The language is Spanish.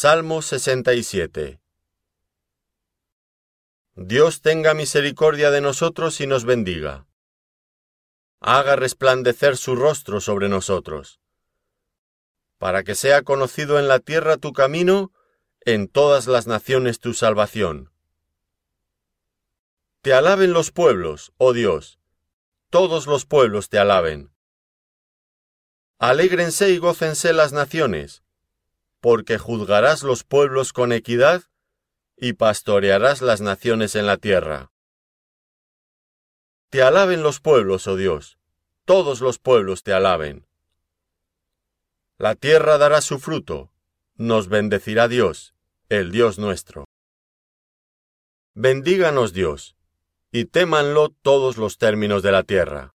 Salmo 67 Dios tenga misericordia de nosotros y nos bendiga. Haga resplandecer su rostro sobre nosotros. Para que sea conocido en la tierra tu camino, en todas las naciones tu salvación. Te alaben los pueblos, oh Dios, todos los pueblos te alaben. Alégrense y gócense las naciones porque juzgarás los pueblos con equidad y pastorearás las naciones en la tierra. Te alaben los pueblos, oh Dios, todos los pueblos te alaben. La tierra dará su fruto, nos bendecirá Dios, el Dios nuestro. Bendíganos Dios, y témanlo todos los términos de la tierra.